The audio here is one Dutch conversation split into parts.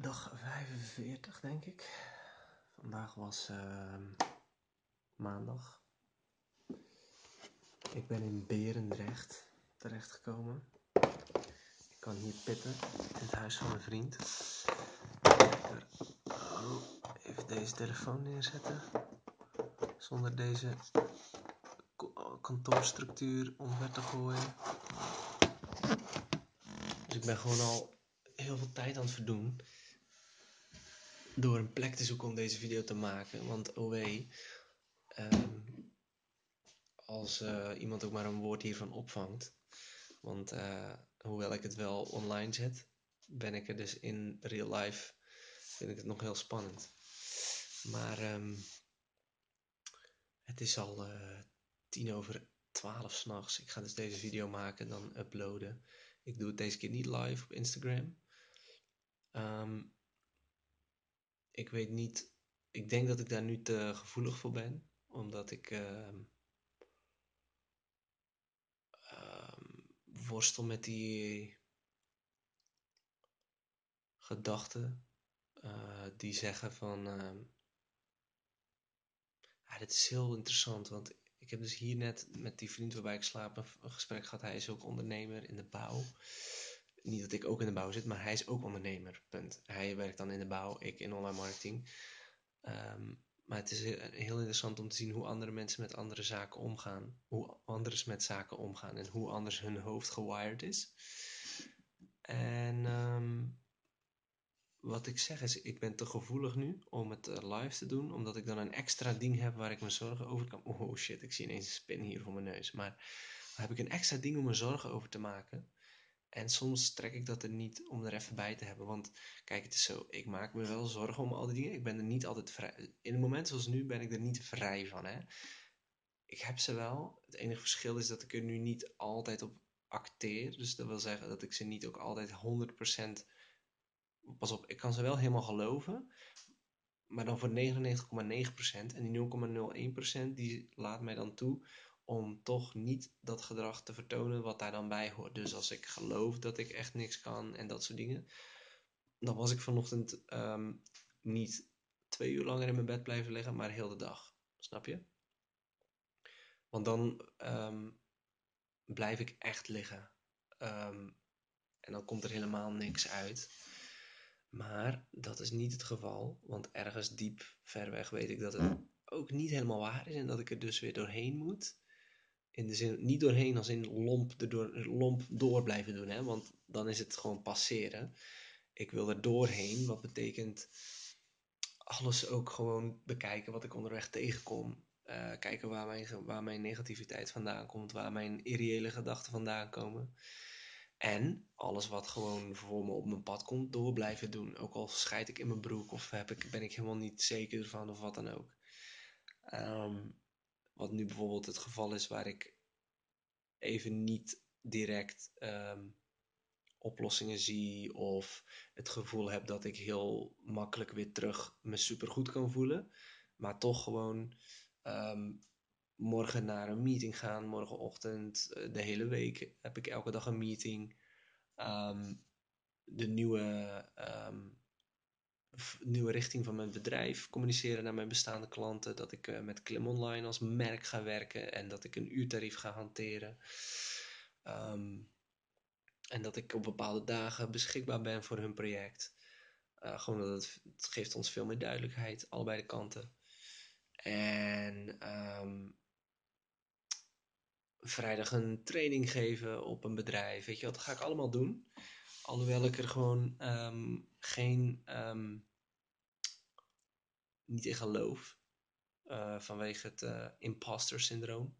Dag 45, denk ik. Vandaag was ehm, maandag. Ik ben in Berendrecht terechtgekomen. Ik kan hier pitten in het huis van een vriend. Oh, even deze telefoon neerzetten. Zonder deze ko- kantoorstructuur omver te gooien. Dus ik ben gewoon al heel veel tijd aan het verdoen. Door een plek te zoeken om deze video te maken. Want oh wee, ehm, als eh, iemand ook maar een woord hiervan opvangt. Want eh, hoewel ik het wel online zet, ben ik er dus in real life, vind ik het nog heel spannend. Maar ehm, het is al eh, tien over twaalf s'nachts. Ik ga dus deze video maken en dan uploaden. Ik doe het deze keer niet live op Instagram. Ehm, ik weet niet. Ik denk dat ik daar nu te gevoelig voor ben. Omdat ik ehm, ehm, worstel met die gedachten. eh, die zeggen van. ja, dit is heel interessant. Want ik heb dus hier net met die vriend waarbij ik slaap een gesprek gehad. Hij is ook ondernemer in de bouw. Niet dat ik ook in de bouw zit, maar hij is ook ondernemer. Punt. Hij werkt dan in de bouw, ik in online marketing. Ehm, maar het is heel, heel interessant om te zien hoe andere mensen met andere zaken omgaan. Hoe anders met zaken omgaan en hoe anders hun hoofd gewired is. En ehm, wat ik zeg is, ik ben te gevoelig nu om het eh, live te doen, omdat ik dan een extra ding heb waar ik me zorgen over kan. Oh shit, ik zie ineens een spin hier voor mijn neus. Maar heb ik een extra ding om me zorgen over te maken. En soms trek ik dat er niet om er even bij te hebben. Want kijk, het is zo, ik maak me wel zorgen om al die dingen. Ik ben er niet altijd vrij. In een moment zoals nu ben ik er niet vrij van. Hè? Ik heb ze wel. Het enige verschil is dat ik er nu niet altijd op acteer. Dus dat wil zeggen dat ik ze niet ook altijd 100%. Pas op, ik kan ze wel helemaal geloven. Maar dan voor 99,9%. En die 0,01% die laat mij dan toe om toch niet dat gedrag te vertonen wat daar dan bij hoort. Dus als ik geloof dat ik echt niks kan en dat soort dingen, dan was ik vanochtend ehm, niet twee uur langer in mijn bed blijven liggen, maar heel de dag. Snap je? Want dan ehm, blijf ik echt liggen. Ehm, en dan komt er helemaal niks uit. Maar dat is niet het geval, want ergens diep ver weg weet ik dat het ook niet helemaal waar is en dat ik er dus weer doorheen moet. In de zin, niet doorheen als in lomp, erdoor, lomp door blijven doen, hè? want dan is het gewoon passeren. Ik wil er doorheen, wat betekent alles ook gewoon bekijken wat ik onderweg tegenkom. Uh, kijken waar mijn, waar mijn negativiteit vandaan komt, waar mijn irreële gedachten vandaan komen. En alles wat gewoon voor me op mijn pad komt, door blijven doen. Ook al scheid ik in mijn broek of heb ik, ben ik helemaal niet zeker van of wat dan ook. Um, wat nu bijvoorbeeld het geval is waar ik even niet direct um, oplossingen zie of het gevoel heb dat ik heel makkelijk weer terug me supergoed kan voelen. Maar toch gewoon um, morgen naar een meeting gaan, morgenochtend, eh, de hele week heb ik elke dag een meeting. Um, de nieuwe, nieuwe richting van mijn bedrijf communiceren naar mijn bestaande klanten. Dat ik uh, met Klim Online als merk ga werken en dat ik een uurtarief ga hanteren. Um, en dat ik op bepaalde dagen beschikbaar ben voor hun project. Uh, gewoon dat het, geeft ons veel meer duidelijkheid, allebei de kanten. En um, vrijdag een training geven op een bedrijf. Weet je wat, ga ik allemaal doen. Alhoewel ik er gewoon um, geen. Niet in geloof. Uh, vanwege het uh, imposter syndroom.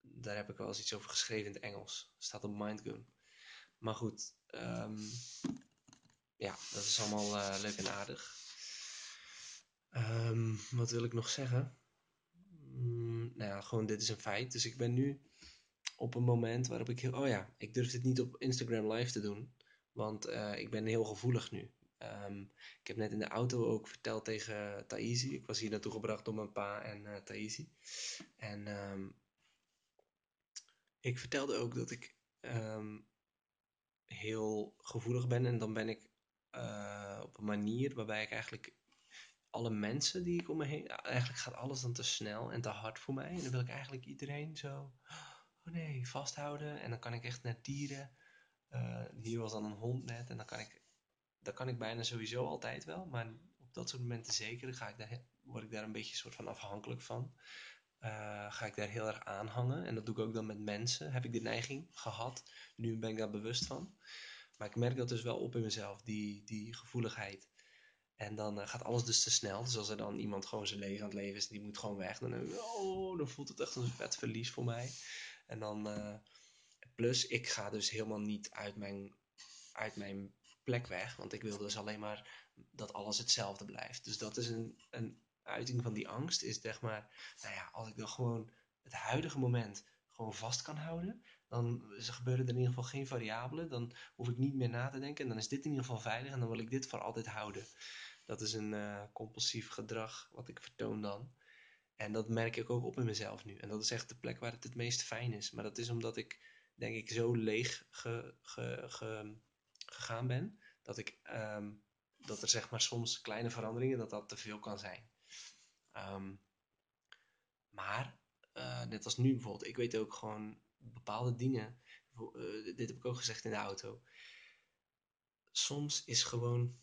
Daar heb ik wel eens iets over geschreven in het Engels. Staat op Mindgun. Maar goed. Um, ja, dat is allemaal uh, leuk en aardig. wat wil ik nog zeggen? Mm, nou ja, gewoon dit is een feit. Dus ik ben nu op een moment waarop ik heel... Oh ja, ik durf dit niet op Instagram live te doen. Want ik ben heel gevoelig nu. Um, ik heb net in de auto ook verteld tegen Thaisi. Ik was hier naartoe gebracht door mijn pa en uh, Thaisi. En um, ik vertelde ook dat ik um, heel gevoelig ben. En dan ben ik eh, op een manier waarbij ik eigenlijk alle mensen die ik om me heen. Eigenlijk gaat alles dan te snel en te hard voor mij. En dan wil ik eigenlijk iedereen zo. Oh nee, vasthouden. En dan kan ik echt naar dieren. Eh, hier was dan een hond net. En dan kan ik. Dat kan ik bijna sowieso altijd wel. Maar op dat soort momenten zeker. Ga ik daar, word ik daar een beetje soort van afhankelijk van. Eh, ga ik daar heel erg aan hangen. En dat doe ik ook dan met mensen. Heb ik die neiging gehad. Nu ben ik daar bewust van. Maar ik merk dat dus wel op in mezelf, die, die gevoeligheid. En dan uh, gaat alles dus te snel. Dus als er dan iemand gewoon zijn leven aan het leven is, die moet gewoon weg. Dan, oh, dan voelt het echt een vet verlies voor mij. En dan, plus ik ga dus helemaal niet uit mijn, uit mijn plek weg. Want ik wil dus alleen maar dat alles hetzelfde blijft. Dus dat is een, een uiting van die angst. Is zeg maar, nou ja, als ik dan gewoon het huidige moment gewoon vast kan houden. Dan gebeuren er in ieder geval geen variabelen. Dan hoef ik niet meer na te denken. En dan is dit in ieder geval veilig. En dan wil ik dit voor altijd houden. Dat is een uh, compulsief gedrag wat ik vertoon dan. En dat merk ik ook op in mezelf nu. En dat is echt de plek waar het het meest fijn is. Maar dat is omdat ik, denk ik, zo leeg ge, ge, gegaan ben. Dat, ik, um, dat er zeg maar soms kleine veranderingen, dat dat te veel kan zijn. Um, maar, uh, net als nu bijvoorbeeld, ik weet ook gewoon bepaalde dingen. Uh, dit heb ik ook gezegd in de auto. Soms is gewoon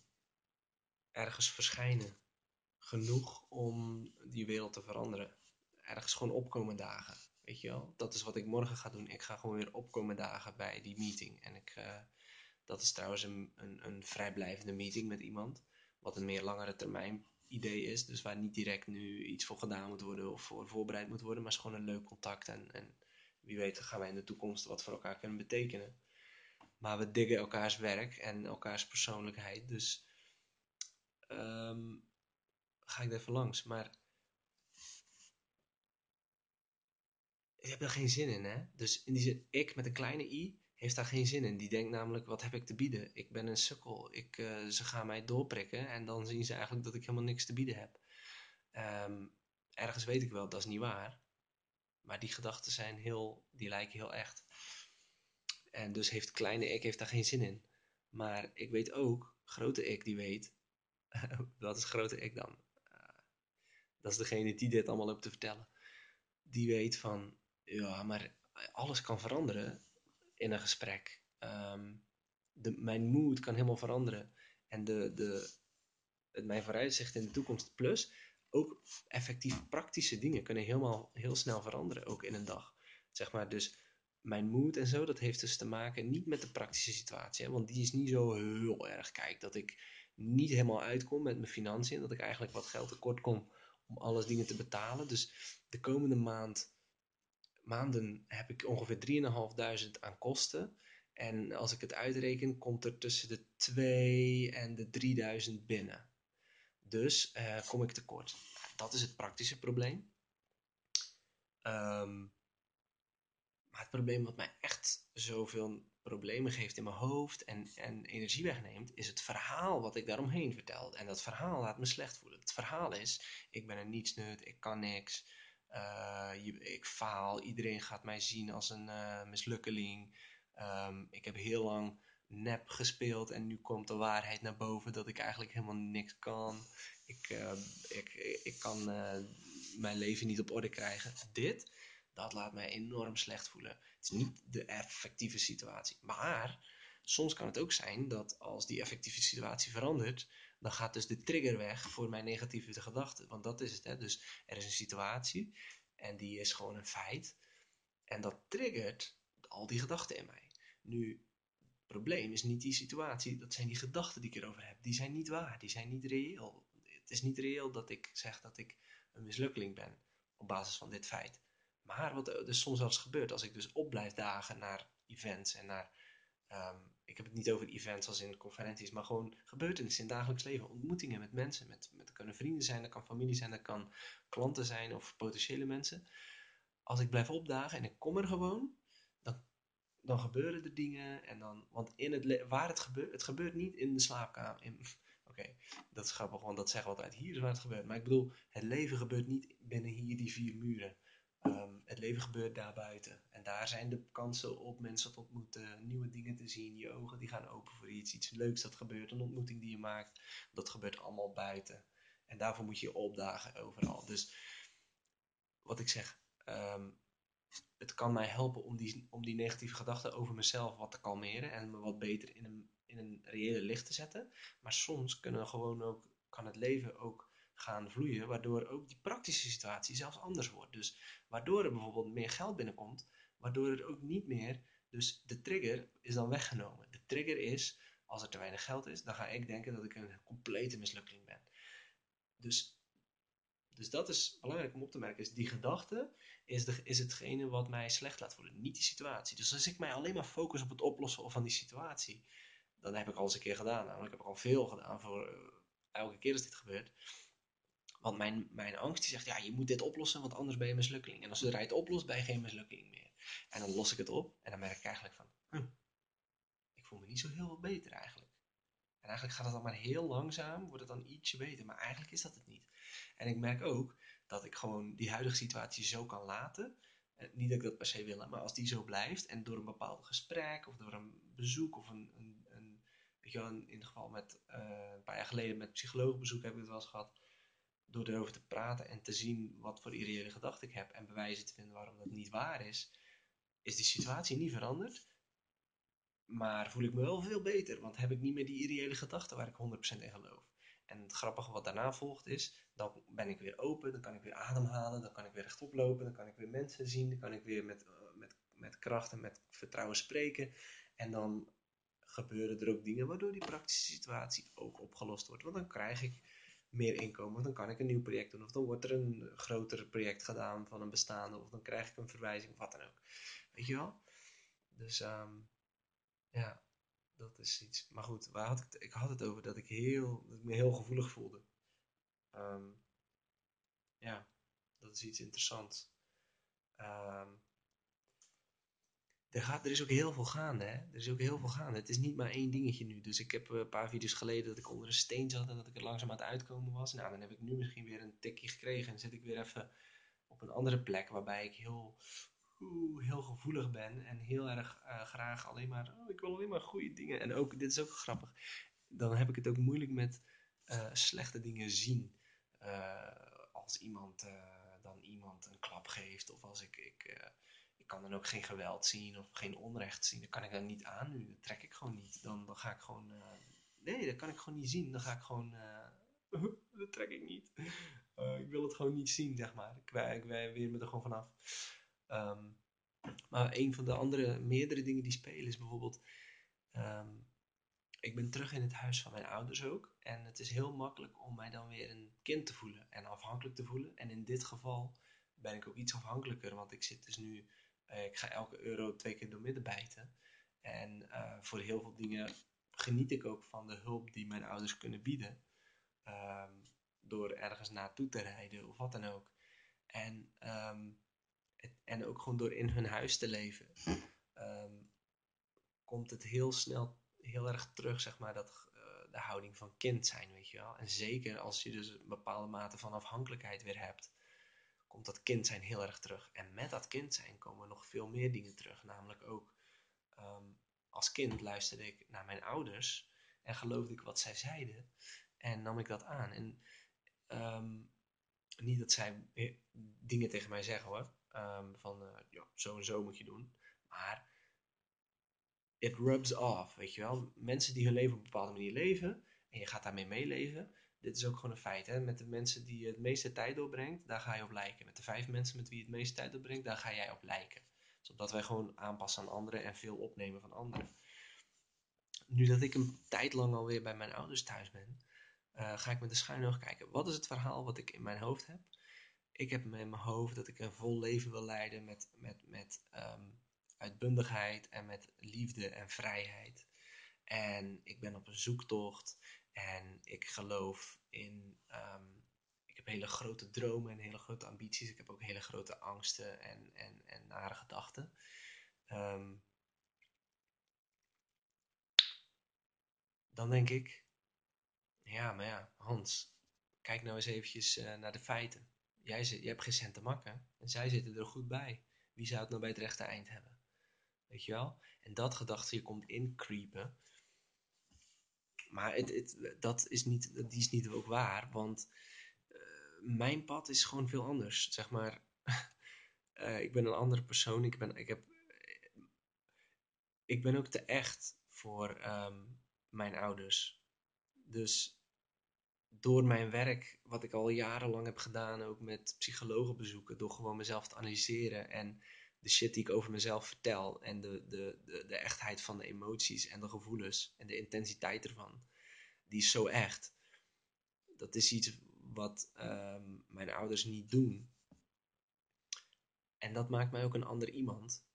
ergens verschijnen genoeg om die wereld te veranderen. Ergens gewoon opkomen dagen. Weet je wel? Dat is wat ik morgen ga doen. Ik ga gewoon weer opkomen dagen bij die meeting. En ik, uh, dat is trouwens een, een, een vrijblijvende meeting met iemand. Wat een meer langere termijn idee is. Dus waar niet direct nu iets voor gedaan moet worden of voor voorbereid moet worden. Maar het is gewoon een leuk contact. En, en wie weet gaan wij in de toekomst wat voor elkaar kunnen betekenen. Maar we diggen elkaars werk en elkaars persoonlijkheid. Dus um, ga ik er even langs. Maar ik heb daar geen zin in, hè? Dus in die zin, ik met een kleine i heeft daar geen zin in. Die denkt namelijk, wat heb ik te bieden? Ik ben een sukkel. Ik, uh, ze gaan mij doorprikken en dan zien ze eigenlijk dat ik helemaal niks te bieden heb. Um, ergens weet ik wel, dat is niet waar. Maar die gedachten zijn heel, die lijken heel echt. En dus heeft kleine ik heeft daar geen zin in. Maar ik weet ook, grote ik die weet, wat is grote ik dan? Uh, dat is degene die dit allemaal loopt te vertellen. Die weet van, ja, maar alles kan veranderen in een gesprek. Um, de, mijn mood kan helemaal veranderen. En de, de, het, mijn vooruitzicht in de toekomst plus, ook effectief praktische dingen kunnen helemaal heel snel veranderen, ook in een dag. Zeg maar, dus mijn mood en zo, dat heeft dus te maken niet met de praktische situatie. Want die is niet zo heel erg. Kijk, dat ik niet helemaal uitkom met mijn financiën. Dat ik eigenlijk wat geld tekort kom om alles dingen te betalen. Dus de komende maand, maanden heb ik ongeveer 3.500 aan kosten. En als ik het uitreken, komt er tussen de 2 en de 3000 binnen. Dus uh, kom ik tekort. Dat is het praktische probleem. Um, maar het probleem wat mij echt zoveel problemen geeft in mijn hoofd en, en energie wegneemt, is het verhaal wat ik daaromheen vertel. En dat verhaal laat me slecht voelen. Het verhaal is, ik ben een nietsnut, ik kan niks, uh, ik faal, iedereen gaat mij zien als een uh, mislukkeling. Um, ik heb heel lang nep gespeeld en nu komt de waarheid naar boven dat ik eigenlijk helemaal niks kan. Ik, uh, ik, ik kan mijn leven niet op orde krijgen. Dit dat laat mij enorm slecht voelen. Het is niet de effectieve situatie. Maar soms kan het ook zijn dat als die effectieve situatie verandert, dan gaat dus de trigger weg voor mijn negatieve gedachten. Want dat is het. Hè? Dus er is een situatie en die is gewoon een feit. En dat triggert al die gedachten in mij. Nu, het probleem is niet die situatie, dat zijn die gedachten die ik erover heb. Die zijn niet waar, die zijn niet reëel. Het is niet reëel dat ik zeg dat ik een mislukkeling ben op basis van dit feit. Maar wat er dus soms eens gebeurt, als ik dus op blijf dagen naar events en naar. Um, ik heb het niet over events als in conferenties, maar gewoon gebeurtenissen in het dagelijks leven. Ontmoetingen met mensen. Met, met, dat kunnen vrienden zijn, dat kan familie zijn, dat kan klanten zijn of potentiële mensen. Als ik blijf opdagen en ik kom er gewoon, dan, dan gebeuren er dingen. En dan, want in het waar het gebeurt, het gebeurt niet in de slaapkamer. Oké, dat is grappig, want dat zeggen we altijd. Hier is waar het gebeurt. Maar ik bedoel, het leven gebeurt niet binnen hier die vier muren. Ehm, het leven gebeurt daarbuiten. En daar zijn de kansen op mensen te ontmoeten, nieuwe dingen te zien. Je ogen die gaan open voor iets, iets leuks dat gebeurt, een ontmoeting die je maakt. Dat gebeurt allemaal buiten. En daarvoor moet je je opdagen overal. Dus wat ik zeg, ehm, het kan mij helpen om die, om die negatieve gedachten over mezelf wat te kalmeren en me wat beter in een, in een reële licht te zetten. Maar soms kunnen gewoon ook, kan het leven ook gaan vloeien, waardoor ook die praktische situatie zelfs anders wordt. Dus waardoor er bijvoorbeeld meer geld binnenkomt, waardoor er ook niet meer, dus de trigger is dan weggenomen. De trigger is, als er te weinig geld is, dan ga ik denken dat ik een complete mislukking ben. Dus, dus dat is belangrijk om op te merken, is die gedachte is, de, is hetgene wat mij slecht laat voelen, niet die situatie. Dus als ik mij alleen maar focus op het oplossen van die situatie, dan heb ik al eens een keer gedaan. Namelijk heb ik al veel gedaan voor uh, elke keer als dit gebeurt. Want mijn, mijn angst die zegt, ja, je moet dit oplossen, want anders ben je mislukkeling. En als je het oplost, ben je geen mislukkeling meer. En dan los ik het op en dan merk ik eigenlijk van, hm, ik voel me niet zo heel veel beter eigenlijk. En eigenlijk gaat het dan maar heel langzaam, wordt het dan ietsje beter. Maar eigenlijk is dat het niet. En ik merk ook dat ik gewoon die huidige situatie zo kan laten. Eh, niet dat ik dat per se wil, maar als die zo blijft en door een bepaald gesprek of door een bezoek of een, een, een weet je wel, in ieder geval met uh, een paar jaar geleden met psycholoogbezoek heb ik het wel eens gehad door erover te praten en te zien wat voor irreële gedachten ik heb en bewijzen te vinden waarom dat niet waar is, is die situatie niet veranderd. Maar voel ik me wel veel beter, want heb ik niet meer die irreële gedachten waar ik 100% in geloof. En het grappige wat daarna volgt is, dan ben ik weer open, dan kan ik weer ademhalen, dan kan ik weer rechtop lopen, dan kan ik weer mensen zien, dan kan ik weer met, uh, met, met kracht en met vertrouwen spreken. En dan gebeuren er ook dingen waardoor die praktische situatie ook opgelost wordt. Want dan krijg ik meer inkomen, dan kan ik een nieuw project doen. Of dan wordt er een groter project gedaan van een bestaande. Of dan krijg ik een verwijzing of wat dan ook. Weet je wel? Dus um, ja, dat is iets. Maar goed, waar had ik, ik had het over dat ik, heel, dat ik me heel gevoelig voelde. Um, ja, dat is iets interessants. Um, er, gaat, er is ook heel veel gaande, hè? Er is ook heel veel gaande. Het is niet maar één dingetje nu. Dus ik heb een paar video's geleden dat ik onder een steen zat en dat ik er langzaam aan het uitkomen was. Nou, dan heb ik nu misschien weer een tikje gekregen en zit ik weer even op een andere plek waarbij ik heel, heel gevoelig ben en heel erg uh, graag alleen maar, oh, ik wil alleen maar goede dingen. En ook, dit is ook grappig, dan heb ik het ook moeilijk met uh, slechte dingen zien. Als iemand dan iemand een klap geeft of als ik, ik ik kan dan ook geen geweld zien of geen onrecht zien. Dat kan ik dan niet aan nu. Dat trek ik gewoon niet. Dan, dan ga ik gewoon. Uh, nee, dat kan ik gewoon niet zien. Dan ga ik gewoon. Uh, dat trek ik niet. Uh, ik wil het gewoon niet zien, zeg maar. Ik, ik, weer me er gewoon vanaf. Um, maar een van de andere, meerdere dingen die spelen is bijvoorbeeld. Um, ik ben terug in het huis van mijn ouders ook. En het is heel makkelijk om mij dan weer een kind te voelen en afhankelijk te voelen. En in dit geval ben ik ook iets afhankelijker, want ik zit dus nu ik ga elke euro twee keer door midden bijten. En uh, voor heel veel dingen geniet ik ook van de hulp die mijn ouders kunnen bieden. Um, door ergens naartoe te rijden of wat dan ook. En, um, het, en ook gewoon door in hun huis te leven. Um, komt het heel snel heel erg terug, zeg maar, dat, uh, de houding van kind zijn, weet je wel. En zeker als je dus een bepaalde mate van afhankelijkheid weer hebt komt dat kind zijn heel erg terug. En met dat kind zijn komen nog veel meer dingen terug. Namelijk ook um, als kind luisterde ik naar mijn ouders en geloofde ik wat zij zeiden. En nam ik dat aan. En um, niet dat zij dingen tegen mij zeggen hoor. Um, van uh, ja, zo en zo moet je doen. Maar it rubs off, weet je wel. Mensen die hun leven op een bepaalde manier leven en je gaat daarmee meeleven, dit is ook gewoon een feit. Hè? Met de mensen die je het meeste tijd doorbrengt, daar ga je op lijken. Met de vijf mensen met wie je het meeste tijd doorbrengt, daar ga jij op lijken. Zodat wij gewoon aanpassen aan anderen en veel opnemen van anderen. Nu dat ik een tijd lang alweer bij mijn ouders thuis ben, uh, ga ik met de schuin kijken. Wat is het verhaal wat ik in mijn hoofd heb? Ik heb in mijn hoofd dat ik een vol leven wil leiden met, met, met um, uitbundigheid en met liefde en vrijheid. En ik ben op een zoektocht en ik geloof in. Um, ik heb hele grote dromen en hele grote ambities. Ik heb ook hele grote angsten en, en, en nare gedachten. Um, dan denk ik. Ja, maar ja, Hans, kijk nou eens eventjes uh, naar de feiten. jij, zit, jij hebt geen cent te makken en zij zitten er goed bij. Wie zou het nou bij het rechte eind hebben? Weet je wel? En dat gedachte je komt increepen. Maar het, het, dat is niet, die is niet ook waar, want uh, mijn pad is gewoon veel anders. Zeg maar, uh, ik ben een andere persoon. Ik ben, ik heb, ik ben ook te echt voor um, mijn ouders. Dus door mijn werk, wat ik al jarenlang heb gedaan, ook met psychologen bezoeken, door gewoon mezelf te analyseren en de shit die ik over mezelf vertel en de, de, de, de echtheid van de emoties en de gevoelens en de intensiteit ervan, die is zo echt. Dat is iets wat um, mijn ouders niet doen. En dat maakt mij ook een ander iemand.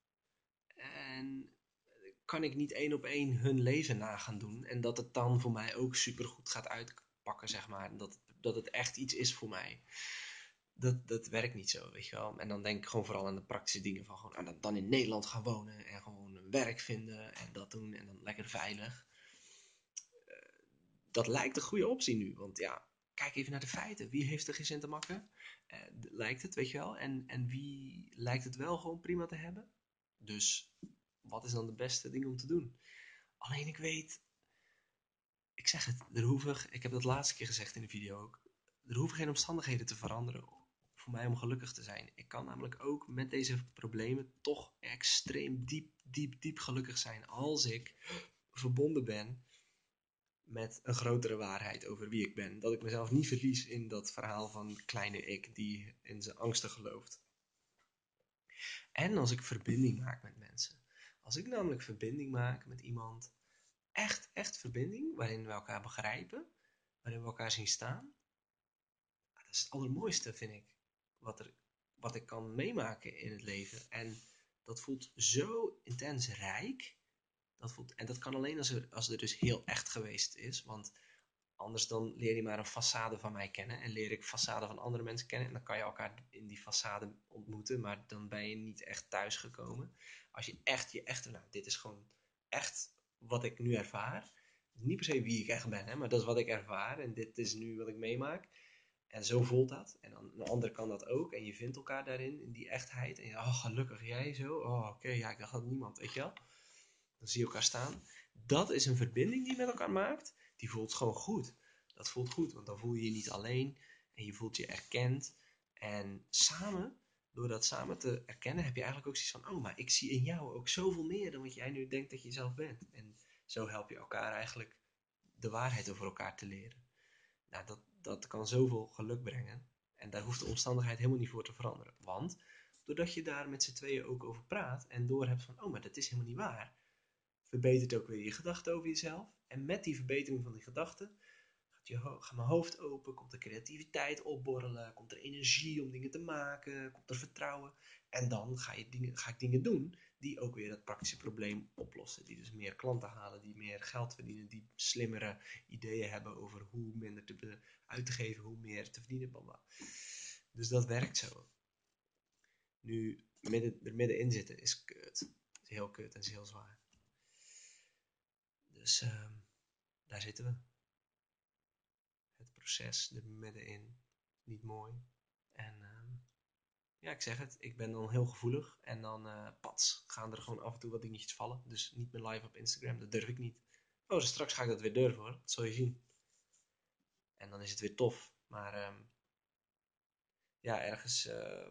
En kan ik niet één op één hun leven na gaan doen. En dat het dan voor mij ook supergoed gaat uitpakken, zeg maar. Dat, dat het echt iets is voor mij dat, dat werkt niet zo, weet je wel. En dan denk ik gewoon vooral aan de praktische dingen van gewoon dan in Nederland gaan wonen en gewoon een werk vinden en dat doen en dan lekker veilig. Uh, dat lijkt een goede optie nu, want ja, kijk even naar de feiten. Wie heeft er geen zin te makken? Uh, lijkt het, weet je wel. En, en wie lijkt het wel gewoon prima te hebben? Dus wat is dan de beste ding om te doen? Alleen ik weet, ik zeg het, er hoeven, ik heb dat laatste keer gezegd in de video ook, er hoeven geen omstandigheden te veranderen voor mij om gelukkig te zijn. Ik kan namelijk ook met deze problemen toch extreem diep, diep, diep gelukkig zijn als ik verbonden ben met een grotere waarheid over wie ik ben. Dat ik mezelf niet verlies in dat verhaal van kleine ik die in zijn angsten gelooft. En als ik verbinding maak met mensen. Als ik namelijk verbinding maak met iemand, echt, echt verbinding, waarin we elkaar begrijpen, waarin we elkaar zien staan, dat is het allermooiste, vind ik wat, er, wat ik kan meemaken in het leven. En dat voelt zo intens rijk. Dat voelt, en dat kan alleen als, er, als er dus heel echt geweest is. Want anders dan leer je maar een façade van mij kennen. En leer ik façade van andere mensen kennen. En dan kan je elkaar in die façade ontmoeten. Maar dan ben je niet echt thuisgekomen. Als je echt je echte... Nou, dit is gewoon echt wat ik nu ervaar. Niet per se wie ik echt ben, hè, maar dat is wat ik ervaar. En dit is nu wat ik meemaak. En zo voelt dat. En dan een ander kan dat ook. En je vindt elkaar daarin, in die echtheid. En je, oh, gelukkig jij zo. Oh, oké, ja, ik dacht dat niemand, weet je wel. Dan zie je elkaar staan. Dat is een verbinding die je met elkaar maakt. Die voelt gewoon goed. Dat voelt goed, want dan voel je je niet alleen. En je voelt je erkend. En samen, door dat samen te erkennen, heb je eigenlijk ook zoiets van... Oh, maar ik zie in jou ook zoveel meer dan wat jij nu denkt dat je zelf bent. En zo help je elkaar eigenlijk de waarheid over elkaar te leren. Nou, dat, dat kan zoveel geluk brengen. En daar hoeft de omstandigheid helemaal niet voor te veranderen. Want doordat je daar met z'n tweeën ook over praat en doorhebt van, oh, maar dat is helemaal niet waar, verbetert ook weer je gedachten over jezelf. En met die verbetering van die gedachten gaat, je gaat mijn hoofd open, komt de creativiteit opborrelen, komt er energie om dingen te maken, komt er vertrouwen. En dan ga, je dingen, ga ik dingen doen die ook weer dat praktische probleem oplossen. Die dus meer klanten halen, die meer geld verdienen, die slimmere ideeën hebben over hoe minder te uit te geven, hoe meer te verdienen. Bamba. Dus dat werkt zo. Nu midden, er middenin zitten is kut. Is heel kut en is heel zwaar. Dus uh, daar zitten we. Het proces er middenin. Niet mooi. En uh, ja, ik zeg het, ik ben dan heel gevoelig. En dan, uh, pats, gaan er gewoon af en toe wat dingetjes vallen. Dus niet meer live op Instagram, dat durf ik niet. Oh, dus straks ga ik dat weer durven hoor, dat zul je zien. En dan is het weer tof. Maar um, ja, ergens uh,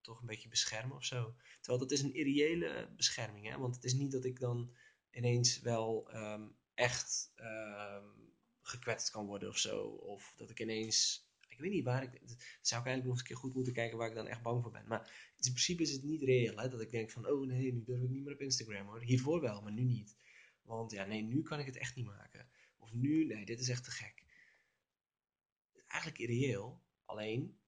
toch een beetje beschermen of zo. Terwijl dat is een irreële bescherming, hè. Want het is niet dat ik dan ineens wel um, echt gekwetst kan worden of zo. Of dat ik ineens ik weet niet waar ik. Zou ik eigenlijk nog eens een keer goed moeten kijken waar ik dan echt bang voor ben. Maar in principe is het niet reëel. Hè, dat ik denk van, oh nee, nu durf ik niet meer op Instagram hoor. Hiervoor wel, maar nu niet. Want ja, nee, nu kan ik het echt niet maken. Of nu, nee, dit is echt te gek. Het is eigenlijk irreëel. Alleen,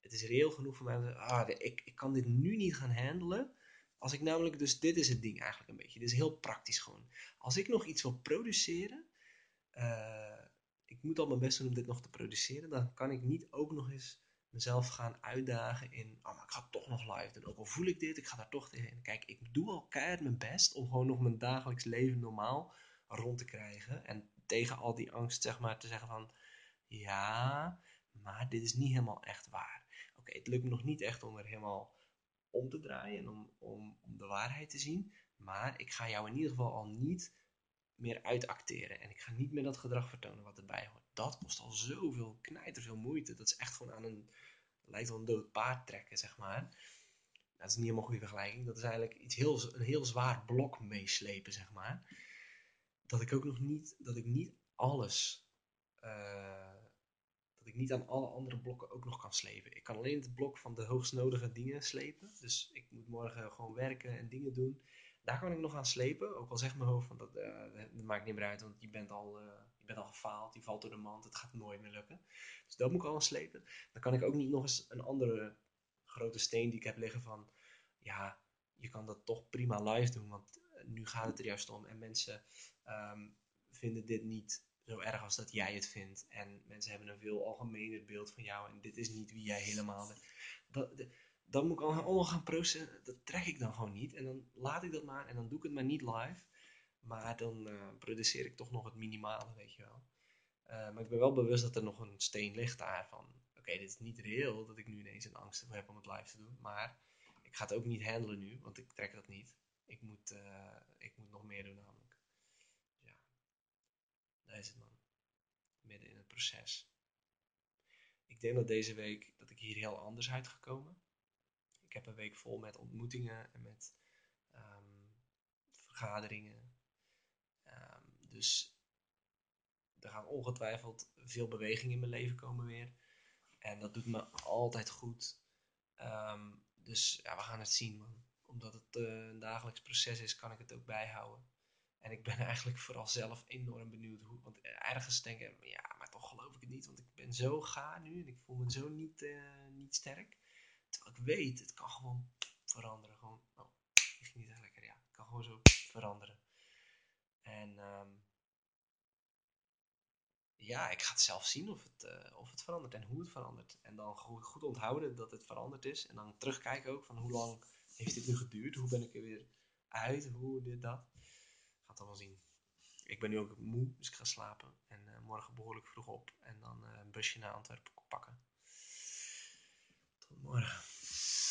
het is reëel genoeg voor mij. Ah, ik, ik kan dit nu niet gaan handelen. Als ik namelijk, dus dit is het ding eigenlijk een beetje. Dit is heel praktisch gewoon. Als ik nog iets wil produceren. Uh, moet al mijn best doen om dit nog te produceren. Dan kan ik niet ook nog eens mezelf gaan uitdagen in, oh, maar ik ga toch nog live doen. Ook al voel ik dit, ik ga daar toch tegen. Kijk, ik doe al keihard mijn best om gewoon nog mijn dagelijks leven normaal rond te krijgen. En tegen al die angst, zeg maar, te zeggen van, ja, maar dit is niet helemaal echt waar. oké, het lukt me nog niet echt om er helemaal om te draaien en om, om, om de waarheid te zien. Maar ik ga jou in ieder geval al niet meer uitacteren. En ik ga niet meer dat gedrag vertonen wat erbij hoort. Dat kost al zoveel knijter veel moeite. Dat is echt gewoon aan een, lijkt wel een dood paard trekken, zeg maar. Dat is niet helemaal een goede vergelijking. Dat is eigenlijk iets heel, een heel zwaar blok meeslepen, zeg maar. Dat ik ook nog niet, dat ik niet alles, uh, dat ik niet aan alle andere blokken ook nog kan slepen. Ik kan alleen het blok van de hoogst nodige dingen slepen. Dus ik moet morgen gewoon werken en dingen doen. Daar kan ik nog aan slepen. Ook al zegt mijn hoofd van dat, dat maakt niet meer uit, want je bent al, uh, je bent al gefaald, je valt door de mand, het gaat nooit meer lukken. Dus dat moet ik al aan slepen. Dan kan ik ook niet nog eens een andere grote steen die ik heb liggen van, ja, je kan dat toch prima live doen, want eh, nu gaat het er juist om. En mensen um, vinden dit niet zo erg als dat jij het vindt. En mensen hebben een veel algemener beeld van jou en dit is niet wie jij helemaal bent. Dat, de, dan moet ik allemaal gaan processen. Dat trek ik dan gewoon niet. En dan laat ik dat maar en dan doe ik het maar niet live. Maar dan uh, produceer ik toch nog het minimale, weet je wel. Uh, maar ik ben wel bewust dat er nog een steen ligt daar van... Oké, dit is niet reëel dat ik nu ineens een angst heb om het live te doen. Maar ik ga het ook niet handelen nu, want ik trek dat niet. Ik moet, uh, ik moet nog meer doen namelijk. Ja, daar is het man. Midden in het proces. Ik denk dat deze week dat ik hier heel anders uitgekomen. Ik heb een week vol met ontmoetingen en met um, vergaderingen. Um, dus er gaat ongetwijfeld veel beweging in mijn leven komen weer. En dat doet me altijd goed. Um, dus ja, we gaan het zien, man. Omdat het uh, een dagelijks proces is, kan ik het ook bijhouden. En ik ben eigenlijk vooral zelf enorm benieuwd hoe. Want ergens denk ik, ja, maar toch geloof ik het niet. Want ik ben zo gaar nu en ik voel me zo niet, uh, niet sterk. Terwijl ik weet, het kan gewoon veranderen. Gewoon, oh, niet echt lekker. Ja, het kan gewoon zo veranderen. En um, ja, ik ga het zelf zien of het, uh, of het verandert en hoe het verandert. En dan goed, onthouden dat het veranderd is. En dan terugkijken ook van hoe lang heeft dit nu geduurd? Hoe ben ik er weer uit? Hoe dit, dat? Gaat allemaal zien. Ik ben nu ook moe, dus ik ga slapen. En uh, morgen behoorlijk vroeg op. En dan uh, een busje naar Antwerpen pakken. Tot morgen.